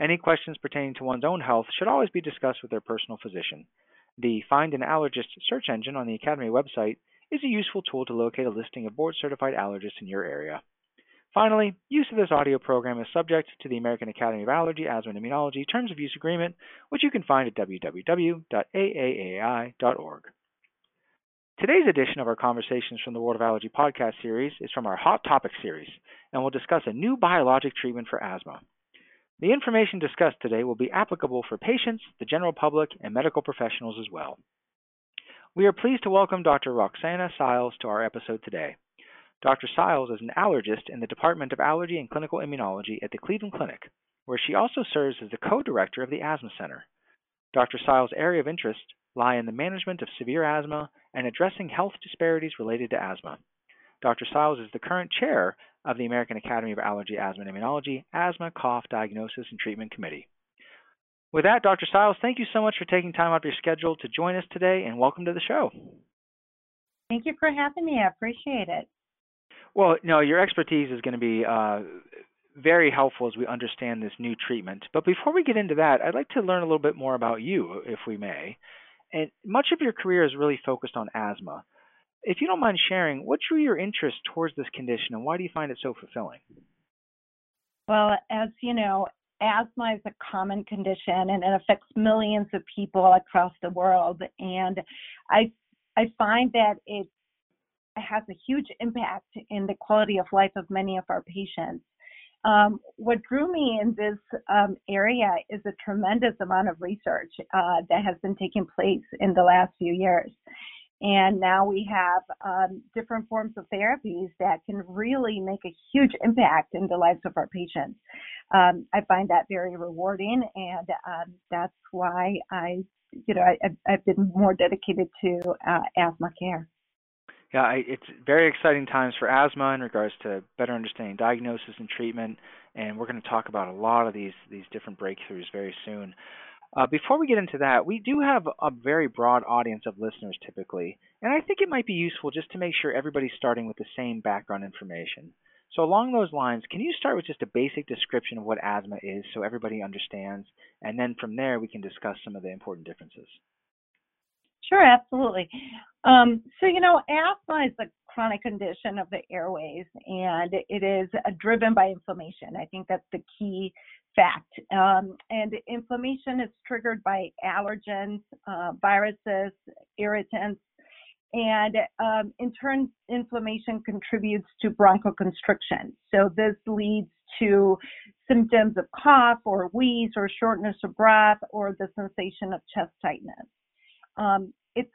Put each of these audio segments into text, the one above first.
Any questions pertaining to one's own health should always be discussed with their personal physician. The Find an Allergist search engine on the Academy website is a useful tool to locate a listing of board certified allergists in your area. Finally, use of this audio program is subject to the American Academy of Allergy, Asthma, and Immunology Terms of Use Agreement, which you can find at www.aaaai.org. Today's edition of our Conversations from the World of Allergy podcast series is from our Hot Topics series, and we'll discuss a new biologic treatment for asthma. The information discussed today will be applicable for patients, the general public, and medical professionals as well. We are pleased to welcome Dr. Roxana Siles to our episode today. Dr. Siles is an allergist in the Department of Allergy and Clinical Immunology at the Cleveland Clinic, where she also serves as the co-director of the Asthma Center. Dr. Siles' area of interest lie in the management of severe asthma and addressing health disparities related to asthma. Dr. Siles is the current chair of the American Academy of Allergy, Asthma, and Immunology Asthma Cough Diagnosis and Treatment Committee. With that, Dr. Siles, thank you so much for taking time out of your schedule to join us today and welcome to the show. Thank you for having me. I appreciate it. Well, no, your expertise is going to be uh, very helpful as we understand this new treatment. But before we get into that, I'd like to learn a little bit more about you, if we may. And much of your career is really focused on asthma. If you don't mind sharing, what drew your interest towards this condition and why do you find it so fulfilling? Well, as you know, asthma is a common condition and it affects millions of people across the world. And I, I find that it has a huge impact in the quality of life of many of our patients. Um, what drew me in this um, area is a tremendous amount of research uh, that has been taking place in the last few years. And now we have um, different forms of therapies that can really make a huge impact in the lives of our patients. Um, I find that very rewarding, and um, that's why I, you know, I, have been more dedicated to uh, asthma care. Yeah, I, it's very exciting times for asthma in regards to better understanding diagnosis and treatment, and we're going to talk about a lot of these these different breakthroughs very soon. Uh, before we get into that, we do have a very broad audience of listeners typically, and I think it might be useful just to make sure everybody's starting with the same background information. So, along those lines, can you start with just a basic description of what asthma is so everybody understands, and then from there we can discuss some of the important differences? Sure, absolutely. Um, so, you know, asthma is a chronic condition of the airways, and it is driven by inflammation. I think that's the key fact. Um, and inflammation is triggered by allergens, uh, viruses, irritants, and um, in turn, inflammation contributes to bronchoconstriction. So this leads to symptoms of cough or wheeze or shortness of breath or the sensation of chest tightness. Um, it's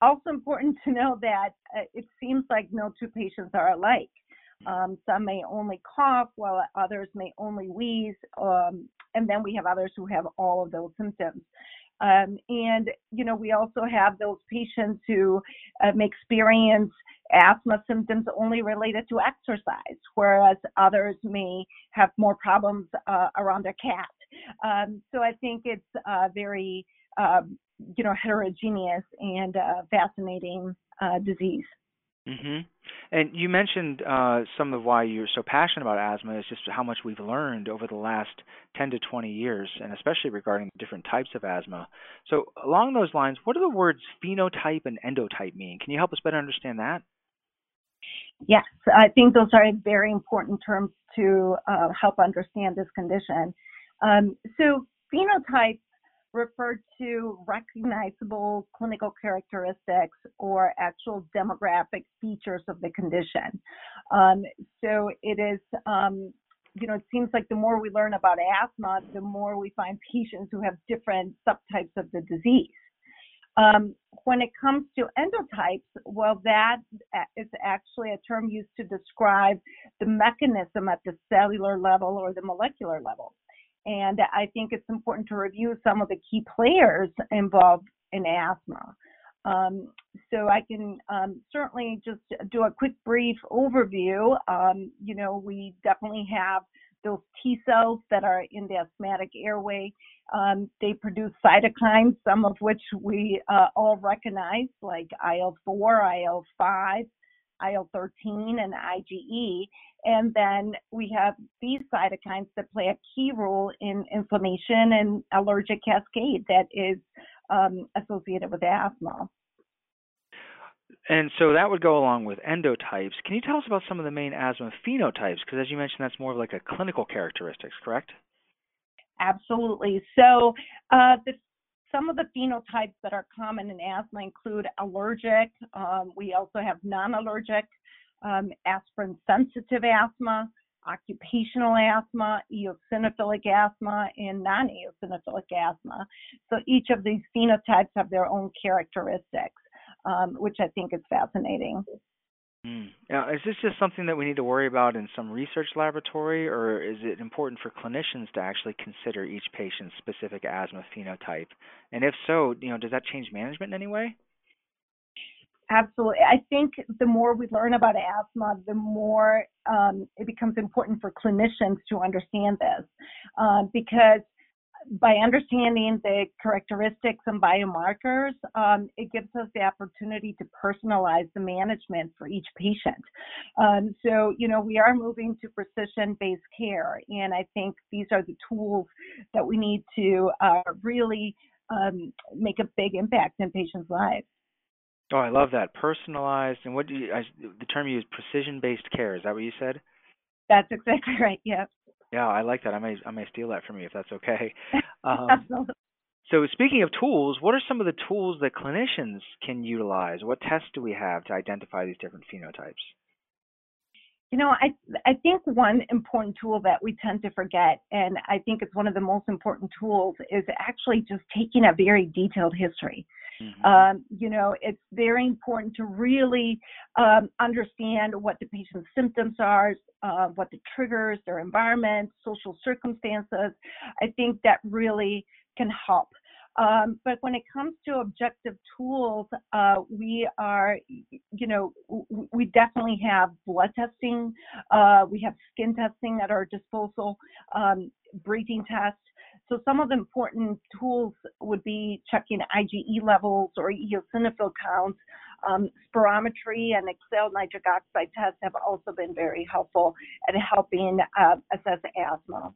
also important to know that uh, it seems like no two patients are alike. Um, some may only cough, while others may only wheeze, um, and then we have others who have all of those symptoms. Um, and you know, we also have those patients who may experience asthma symptoms only related to exercise, whereas others may have more problems uh, around their cat. Um, so I think it's uh, very, um, you know, heterogeneous and uh, fascinating uh, disease. Mm-hmm. And you mentioned uh, some of why you're so passionate about asthma is just how much we've learned over the last 10 to 20 years, and especially regarding different types of asthma. So, along those lines, what do the words phenotype and endotype mean? Can you help us better understand that? Yes, I think those are very important terms to uh, help understand this condition. Um, so, phenotype refer to recognizable clinical characteristics or actual demographic features of the condition. Um, so it is, um, you know, it seems like the more we learn about asthma, the more we find patients who have different subtypes of the disease. Um, when it comes to endotypes, well, that is actually a term used to describe the mechanism at the cellular level or the molecular level. And I think it's important to review some of the key players involved in asthma. Um, so I can um, certainly just do a quick brief overview. Um, you know, we definitely have those T cells that are in the asthmatic airway. Um, they produce cytokines, some of which we uh, all recognize, like IL-4, IL-5, IL-13, and IgE. And then we have these cytokines that play a key role in inflammation and allergic cascade that is um, associated with asthma. And so that would go along with endotypes. Can you tell us about some of the main asthma phenotypes? Because as you mentioned, that's more of like a clinical characteristics, correct? Absolutely. So uh, the, some of the phenotypes that are common in asthma include allergic. Um, we also have non-allergic, um, aspirin-sensitive asthma, occupational asthma, eosinophilic asthma, and non-eosinophilic asthma. So each of these phenotypes have their own characteristics um, which I think is fascinating. Mm. Now, is this just something that we need to worry about in some research laboratory, or is it important for clinicians to actually consider each patient's specific asthma phenotype? And if so, you know, does that change management in any way? Absolutely. I think the more we learn about asthma, the more um, it becomes important for clinicians to understand this, uh, because by understanding the characteristics and biomarkers, um, it gives us the opportunity to personalize the management for each patient. Um, so, you know, we are moving to precision based care, and I think these are the tools that we need to uh, really um, make a big impact in patients' lives. Oh, I love that. Personalized, and what do you, I, the term you use, precision based care, is that what you said? That's exactly right, yeah. Yeah, I like that. I may I may steal that from you if that's okay. Um, Absolutely. So speaking of tools, what are some of the tools that clinicians can utilize? What tests do we have to identify these different phenotypes? You know, I I think one important tool that we tend to forget, and I think it's one of the most important tools, is actually just taking a very detailed history. Mm-hmm. Um, you know, it's very important to really um, understand what the patient's symptoms are, uh, what the triggers, their environment, social circumstances. I think that really can help. Um, but when it comes to objective tools, uh, we are, you know, we definitely have blood testing. Uh, we have skin testing at our disposal, um, breathing tests. So some of the important tools would be checking IgE levels or eosinophil counts. Um, spirometry and exhaled nitric oxide tests have also been very helpful at helping uh, assess asthma.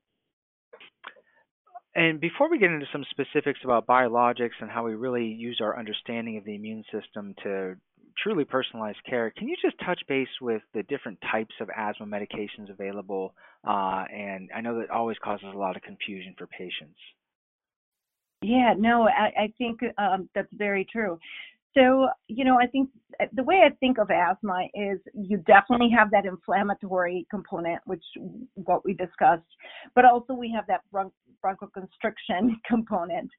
And before we get into some specifics about biologics and how we really use our understanding of the immune system to truly personalized care, can you just touch base with the different types of asthma medications available? Uh, and I know that always causes a lot of confusion for patients. Yeah, no, I, I think um, that's very true. So, you know, I think the way I think of asthma is you definitely have that inflammatory component, which what we discussed, but also we have that bron- bronchoconstriction component.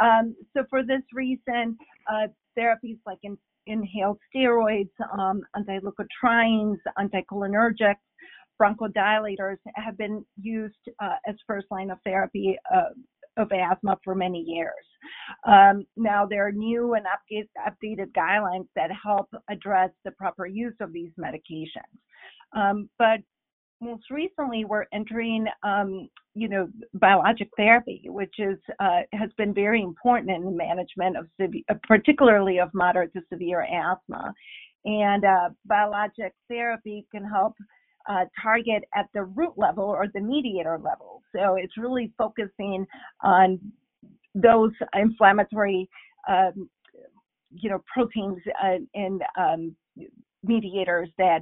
Um, so, for this reason, uh, therapies like in inhaled steroids, um, anti-leukotrienes, anticholinergics, bronchodilators have been used uh, as first line of therapy uh, of asthma for many years. Um, now, there are new and update, updated guidelines that help address the proper use of these medications. Um, but most recently we're entering um, you know biologic therapy which is uh, has been very important in the management of severe, uh, particularly of moderate to severe asthma and uh, biologic therapy can help uh, target at the root level or the mediator level so it's really focusing on those inflammatory um, you know proteins uh, and um, mediators that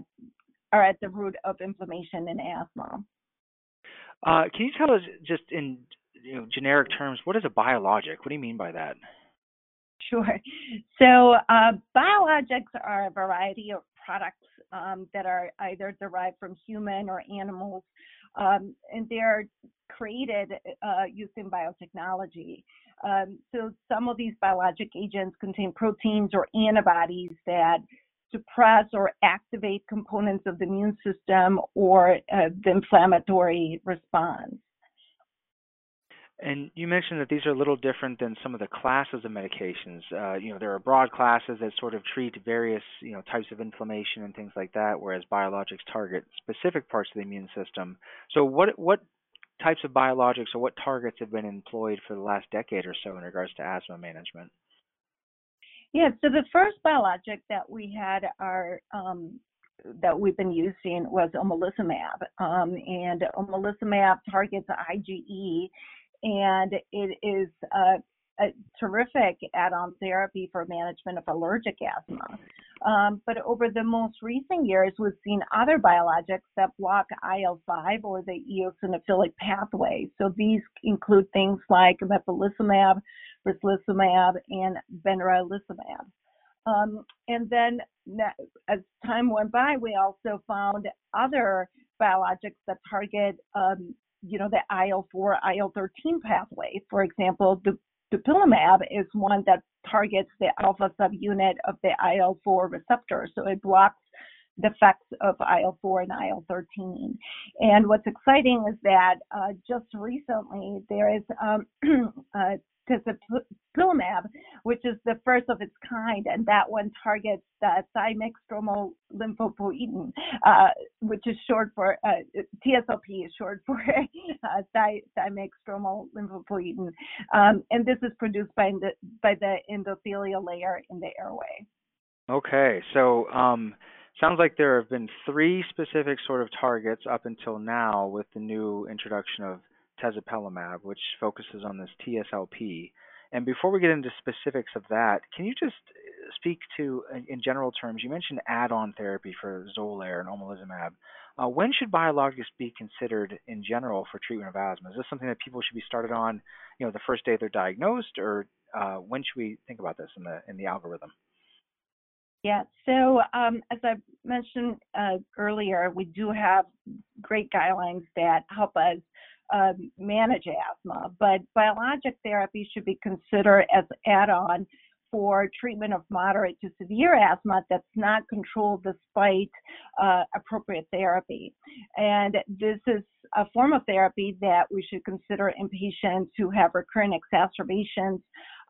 are at the root of inflammation and asthma. Uh, can you tell us just in you know, generic terms, what is a biologic? What do you mean by that? Sure. So uh, biologics are a variety of products um, that are either derived from human or animals, um, and they're created uh, using biotechnology. Um, so some of these biologic agents contain proteins or antibodies that suppress or activate components of the immune system or uh, the inflammatory response. And you mentioned that these are a little different than some of the classes of medications. Uh, you know, there are broad classes that sort of treat various, you know, types of inflammation and things like that, whereas biologics target specific parts of the immune system. So, what what types of biologics or what targets have been employed for the last decade or so in regards to asthma management? Yeah, so the first biologic that we had our um, that we've been using was omalizumab, um, and omalizumab targets IgE, and it is a, a terrific add-on therapy for management of allergic asthma. Um, but over the most recent years, we've seen other biologics that block IL-5 or the eosinophilic pathway. So these include things like mepolizumab, reslizumab, and benralizumab. Um, and then as time went by, we also found other biologics that target, um, you know, the IL-4, IL-13 pathway. For example, the dupilumab is one that targets the alpha subunit of the IL-4 receptor, so it blocks the effects of IL-4 and IL-13. And what's exciting is that uh, just recently there is um, uh, tezepelumab, which is the first of its kind, and that one targets the thymic stromal lymphopoietin, uh, which is short for uh, TSLP is short for uh, stromal lymphopoietin, um, and this is produced by the by the endothelial layer in the airway. Okay, so um, sounds like there have been three specific sort of targets up until now with the new introduction of tezepelumab, which focuses on this TSLP. And before we get into specifics of that, can you just uh, speak to, in general terms, you mentioned add-on therapy for Xolair and omalizumab. Uh, when should biologics be considered in general for treatment of asthma? Is this something that people should be started on, you know, the first day they're diagnosed, or uh, when should we think about this in the in the algorithm? Yeah, so um, as I mentioned uh, earlier, we do have great guidelines that help us um, manage asthma, but biologic therapy should be considered as add-on for treatment of moderate to severe asthma that's not controlled despite uh, appropriate therapy. And this is a form of therapy that we should consider in patients who have recurrent exacerbations,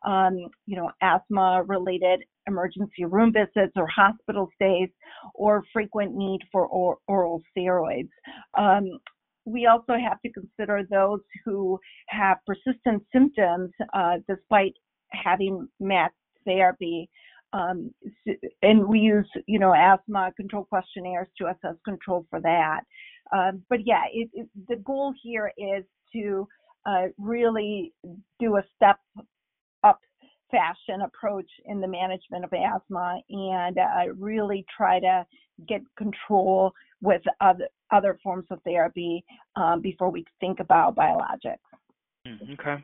um, you know, asthma-related emergency room visits or hospital stays, or frequent need for or- oral steroids. Um, we also have to consider those who have persistent symptoms uh, despite having met therapy. Um, and we use, you know, asthma control questionnaires to assess control for that. Um, but yeah, it, it, the goal here is to uh, really do a step up fashion approach in the management of asthma and uh, really try to get control with other other forms of therapy um, before we think about biologics. Hmm, okay.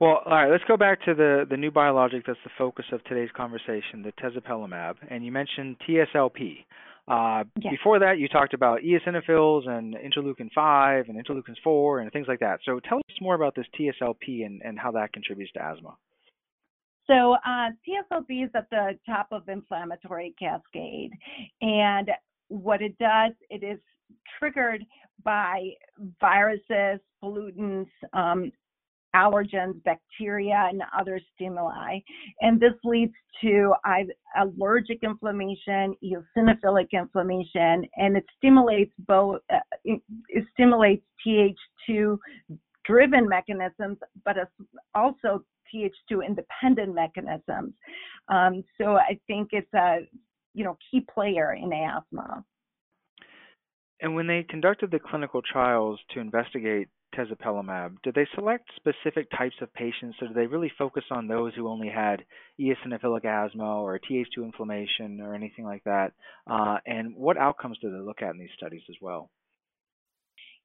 Well, all right. Let's go back to the the new biologic that's the focus of today's conversation, the tezepelumab, and you mentioned TSLP. Uh, yes. Before that, you talked about eosinophils and interleukin 5 and interleukin 4 and things like that. So tell us more about this TSLP and, and how that contributes to asthma. So uh, is at the top of inflammatory cascade, and what it does, it is triggered by viruses, pollutants, um, allergens, bacteria, and other stimuli. And this leads to allergic inflammation, eosinophilic inflammation, and it stimulates both, uh, it, it stimulates Th2 driven mechanisms, but also Th2 independent mechanisms. Um, so I think it's a you know key player in asthma. And when they conducted the clinical trials to investigate tezepelumab, did they select specific types of patients, or did they really focus on those who only had eosinophilic asthma or Th2 inflammation or anything like that? Uh, and what outcomes did they look at in these studies as well?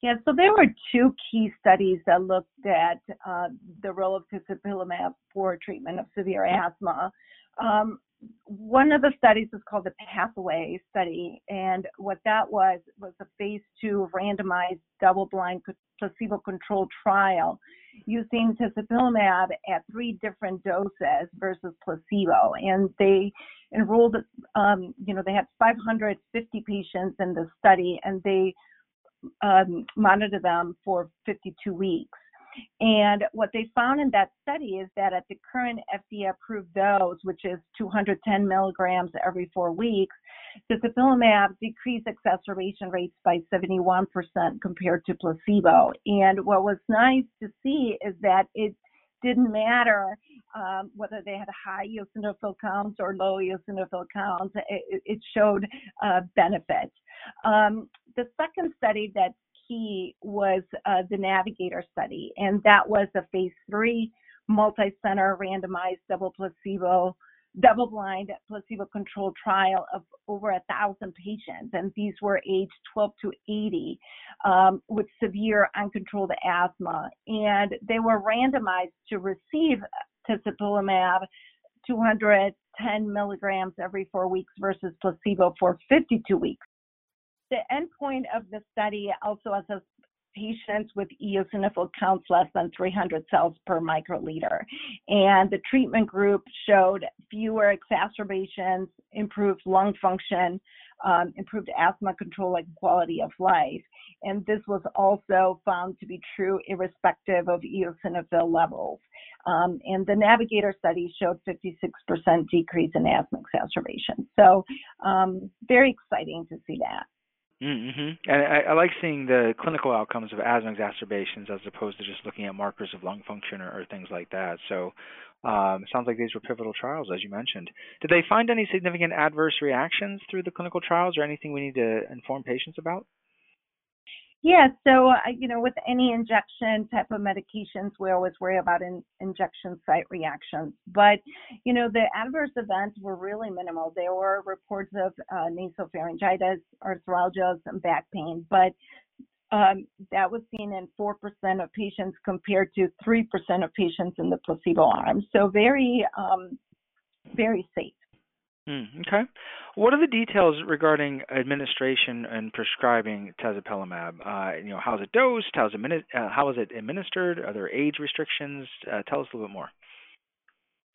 Yeah, so there were two key studies that looked at uh, the role of tezepelumab for treatment of severe asthma. Um, one of the studies is called the Pathway study, and what that was was a phase two randomized double-blind placebo-controlled trial using tezepelumab at three different doses versus placebo, and they enrolled, um, you know, they had 550 patients in the study, and they um, monitor them for 52 weeks. And what they found in that study is that at the current FDA approved dose, which is 210 milligrams every four weeks, tezepelumab decreased exacerbation rates by 71% compared to placebo. And what was nice to see is that it didn't matter um, whether they had high eosinophil counts or low eosinophil counts. It, it showed uh, benefit. Um, the second study that's key was uh, the Navigator study, and that was a phase three multi-center randomized double placebo double-blind placebo-controlled trial of over a thousand patients, and these were aged 12 to 80 um, with severe uncontrolled asthma, and they were randomized to receive tezepelumab 210 milligrams every four weeks versus placebo for 52 weeks. The endpoint of the study also assessed patients with eosinophil counts less than 300 cells per microliter. And the treatment group showed fewer exacerbations, improved lung function, um, improved asthma control and quality of life. And this was also found to be true irrespective of eosinophil levels. Um, and the Navigator study showed 56% decrease in asthma exacerbations. So um, very exciting to see that. Mm-hmm. And I, I like seeing the clinical outcomes of asthma exacerbations as opposed to just looking at markers of lung function or, or things like that. So um, it sounds like these were pivotal trials, as you mentioned. Did they find any significant adverse reactions through the clinical trials or anything we need to inform patients about? Yeah, so uh, you know, with any injection type of medications, we always worry about in, injection site reactions. But you know, the adverse events were really minimal. There were reports of uh, nasopharyngitis, arthralgias, and back pain, but um, that was seen in 4% of patients compared to 3% of patients in the placebo arm. So very, um, very safe. Mm, okay. What are the details regarding administration and prescribing tezepelumab? Uh, you know, how's it dosed? How's it uh, how is it administered? Are there age restrictions? Uh, tell us a little bit more.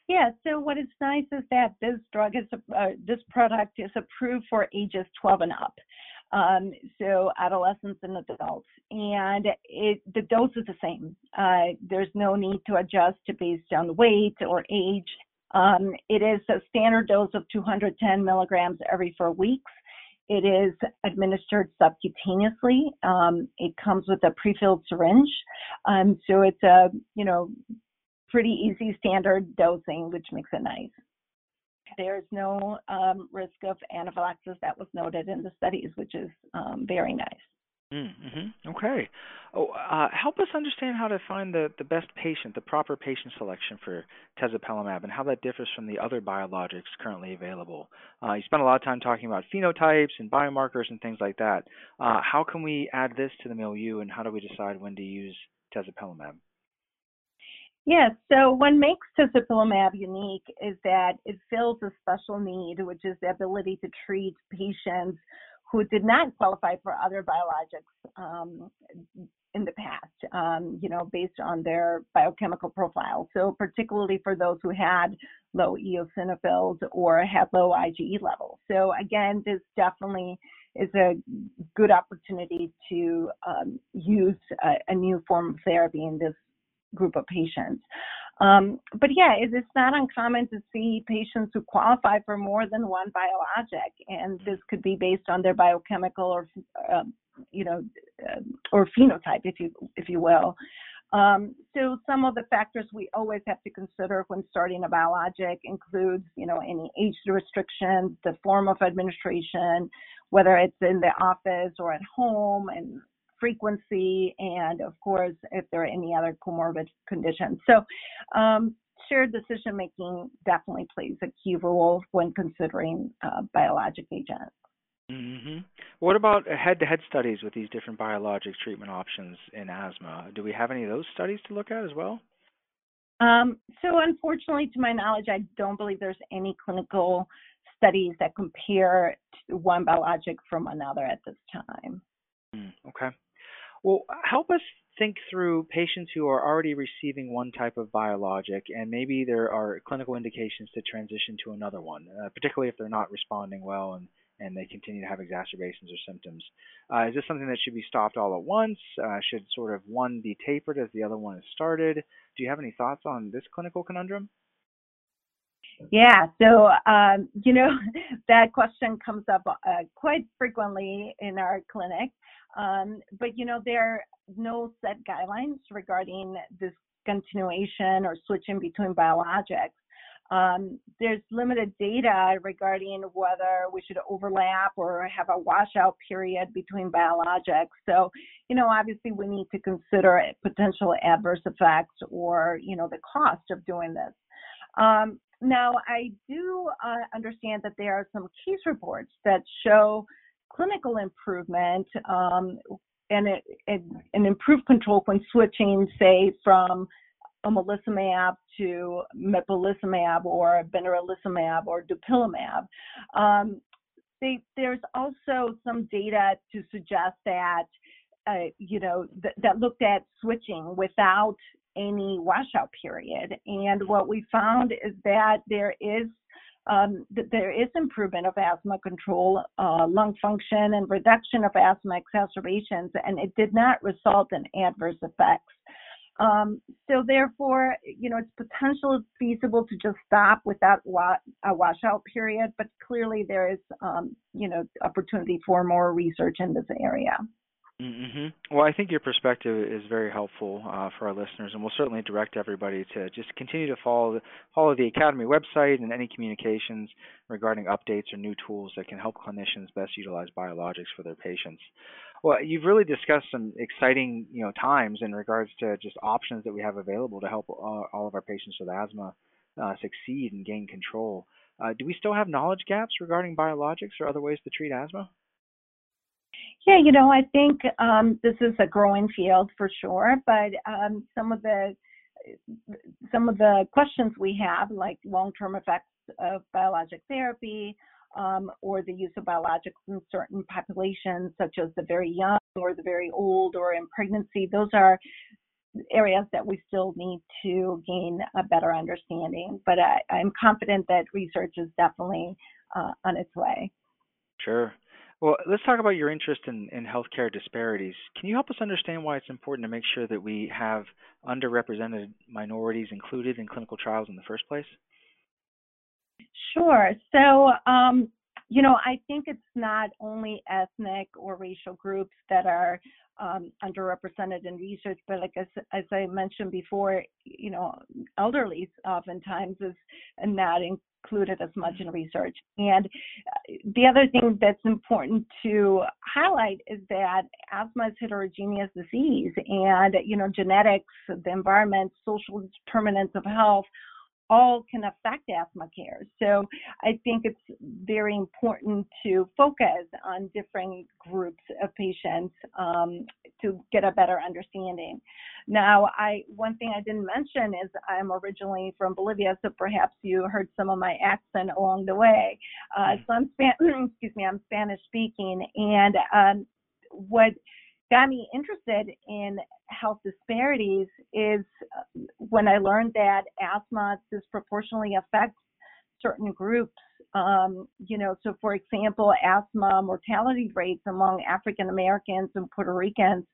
Yeah. So what is nice is that this drug is uh, this product is approved for ages 12 and up. Um, so adolescents and adults, and it the dose is the same. Uh, there's no need to adjust to based on weight or age. Um, it is a standard dose of 210 milligrams every four weeks. It is administered subcutaneously. Um, it comes with a pre-filled syringe, um, so it's a you know pretty easy standard dosing, which makes it nice. There's no um, risk of anaphylaxis that was noted in the studies, which is um, very nice. Mm-hmm. Okay. Oh, uh, help us understand how to find the, the best patient, the proper patient selection for tezepelumab, and how that differs from the other biologics currently available. Uh, you spent a lot of time talking about phenotypes and biomarkers and things like that. Uh, how can we add this to the milieu, and how do we decide when to use tezepelumab? Yes, so what makes tezepelumab unique is that it fills a special need, which is the ability to treat patients who did not qualify for other biologics um, in the past, um, you know, based on their biochemical profile. So particularly for those who had low eosinophils or had low IgE levels. So again, this definitely is a good opportunity to um, use a, a, new form of therapy in this group of patients. Um, but yeah, it, it's not uncommon to see patients who qualify for more than one biologic, and this could be based on their biochemical or, uh, you know, uh, or phenotype, if you if you will. Um, so some of the factors we always have to consider when starting a biologic includes, you know, any age restrictions, the form of administration, whether it's in the office or at home, and frequency, and of course, if there are any other comorbid conditions. So, um, shared decision making definitely plays a key role when considering uh, biologic agents. Mm-hmm. What about head-to-head studies with these different biologic treatment options in asthma? Do we have any of those studies to look at as well? Um, so, unfortunately, to my knowledge, I don't believe there's any clinical studies that compare one biologic from another at this time. Mm, okay. Well, help us think through patients who are already receiving one type of biologic and maybe there are clinical indications to transition to another one, uh, particularly if they're not responding well and and they continue to have exacerbations or symptoms. Uh, is this something that should be stopped all at once? Uh, should sort of one be tapered as the other one is started? Do you have any thoughts on this clinical conundrum? Yeah, so um, you know that question comes up uh, quite frequently in our clinic, um, but you know there are no set guidelines regarding this continuation or switching between biologics. Um, there's limited data regarding whether we should overlap or have a washout period between biologics. So, you know, obviously we need to consider potential adverse effects or, you know, the cost of doing this. Um, now, I do uh, understand that there are some case reports that show clinical improvement um, and an improved control when switching, say, from omalizumab to mepolizumab or benralizumab or dupilumab. Um, they, there's also some data to suggest that, uh, you know, th- that looked at switching without any washout period. And what we found is that there is um, that there is improvement of asthma control, uh, lung function, and reduction of asthma exacerbations, and it did not result in adverse effects. Um, so therefore, you know, it's potentially feasible to just stop without wa- a washout period, but clearly there is, um, you know, opportunity for more research in this area. Mm-hmm. Well, I think your perspective is very helpful uh, for our listeners, and we'll certainly direct everybody to just continue to follow follow the Academy website and any communications regarding updates or new tools that can help clinicians best utilize biologics for their patients. Well, you've really discussed some exciting, you know, times in regards to just options that we have available to help uh, all of our patients with asthma uh, succeed and gain control. Uh, do we still have knowledge gaps regarding biologics or other ways to treat asthma? Yeah, you know, I think um, this is a growing field for sure, but um, some of the some of the questions we have, like long-term effects of biologic therapy, um, or the use of biologics in certain populations, such as the very young or the very old or in pregnancy, those are areas that we still need to gain a better understanding. But I, am confident that research is definitely uh, on its way. Sure. Well, let's talk about your interest in, in healthcare disparities. Can you help us understand why it's important to make sure that we have underrepresented minorities included in clinical trials in the first place? Sure. So, um, you know, I think it's not only ethnic or racial groups that are um, underrepresented in research, but like as, as I mentioned before, you know, elderly oftentimes is not included as much in research. And uh, the other thing that's important to highlight is that asthma is heterogeneous disease, and you know, genetics, the environment, social determinants of health all can affect asthma care. So I think it's very important to focus on different groups of patients um, to get a better understanding. Now, I one thing I didn't mention is I'm originally from Bolivia, so perhaps you heard some of my accent along the way. Uh, mm. so I'm excuse me, I'm Spanish speaking, and um, what got me interested in health disparities is uh, when I learned that asthma disproportionately affects certain groups. Um, you know, so for example, asthma mortality rates among African Americans and Puerto Ricans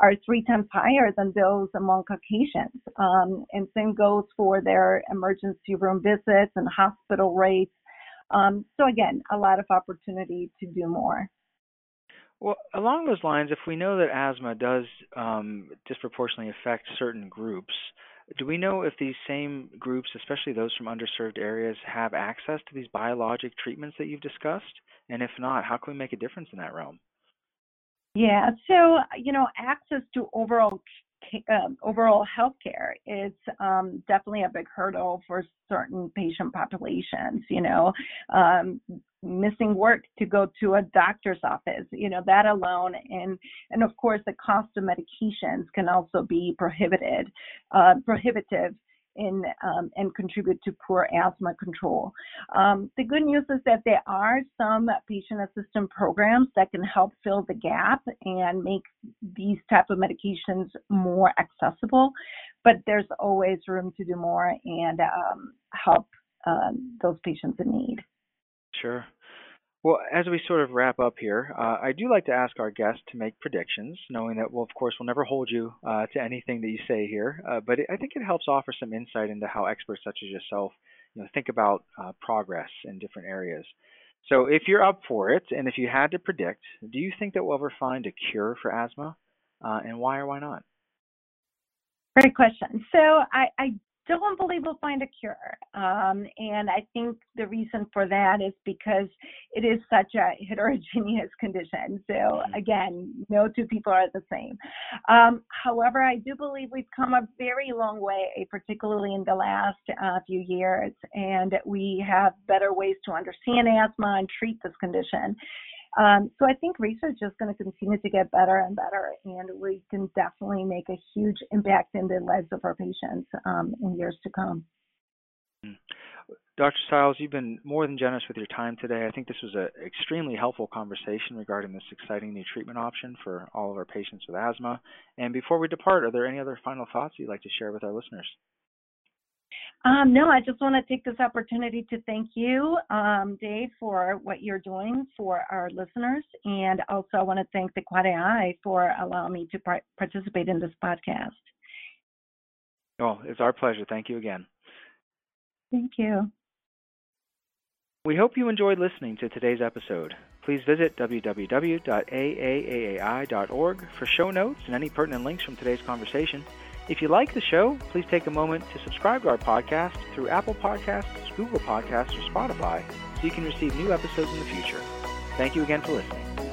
are three times higher than those among Caucasians. Um, and same goes for their emergency room visits and hospital rates. Um, so again, a lot of opportunity to do more. Well, along those lines, if we know that asthma does um, disproportionately affect certain groups, do we know if these same groups, especially those from underserved areas, have access to these biologic treatments that you've discussed? And if not, how can we make a difference in that realm? Yeah, so you know, access to overall um, overall healthcare is um, definitely a big hurdle for certain patient populations. You know, um, missing work to go to a doctor's office. You know, that alone, and and of course, the cost of medications can also be prohibited, uh, prohibitive in, um, and contribute to poor asthma control. Um, the good news is that there are some patient assistance programs that can help fill the gap and make these type of medications more accessible, but there's always room to do more and um, help um, those patients in need. Sure. Well, as we sort of wrap up here, uh, I do like to ask our guests to make predictions, knowing that, well, of course, we'll never hold you uh, to anything that you say here, uh, but it, I think it helps offer some insight into how experts such as yourself, you know, think about uh, progress in different areas. So, if you're up for it, and if you had to predict, do you think that we'll ever find a cure for asthma, uh, and why or why not? Great question. So I, I don't believe we'll find a cure. Um, and I think the reason for that is because it is such a heterogeneous condition. So mm-hmm. again, no two people are the same. Um, however, I do believe we've come a very long way, particularly in the last uh, few years, and we have better ways to understand asthma and treat this condition. Um, so I think research is going to continue to get better and better, and we can definitely make a huge impact in the lives of our patients um, in years to come. Hmm. Dr. Siles, you've been more than generous with your time today. I think this was an extremely helpful conversation regarding this exciting new treatment option for all of our patients with asthma. And before we depart, are there any other final thoughts you'd like to share with our listeners? Um, no, I just want to take this opportunity to thank you, um, Dave, for what you're doing for our listeners. And also, I want to thank the Quad AI for allowing me to par- participate in this podcast. Oh, it's our pleasure. Thank you again. Thank you. We hope you enjoyed listening to today's episode. Please visit www.aaaai.org for show notes and any pertinent links from today's conversation. If you like the show, please take a moment to subscribe to our podcast through Apple Podcasts, Google Podcasts, or Spotify so you can receive new episodes in the future. Thank you again for listening.